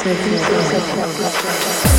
Sniff, sniff,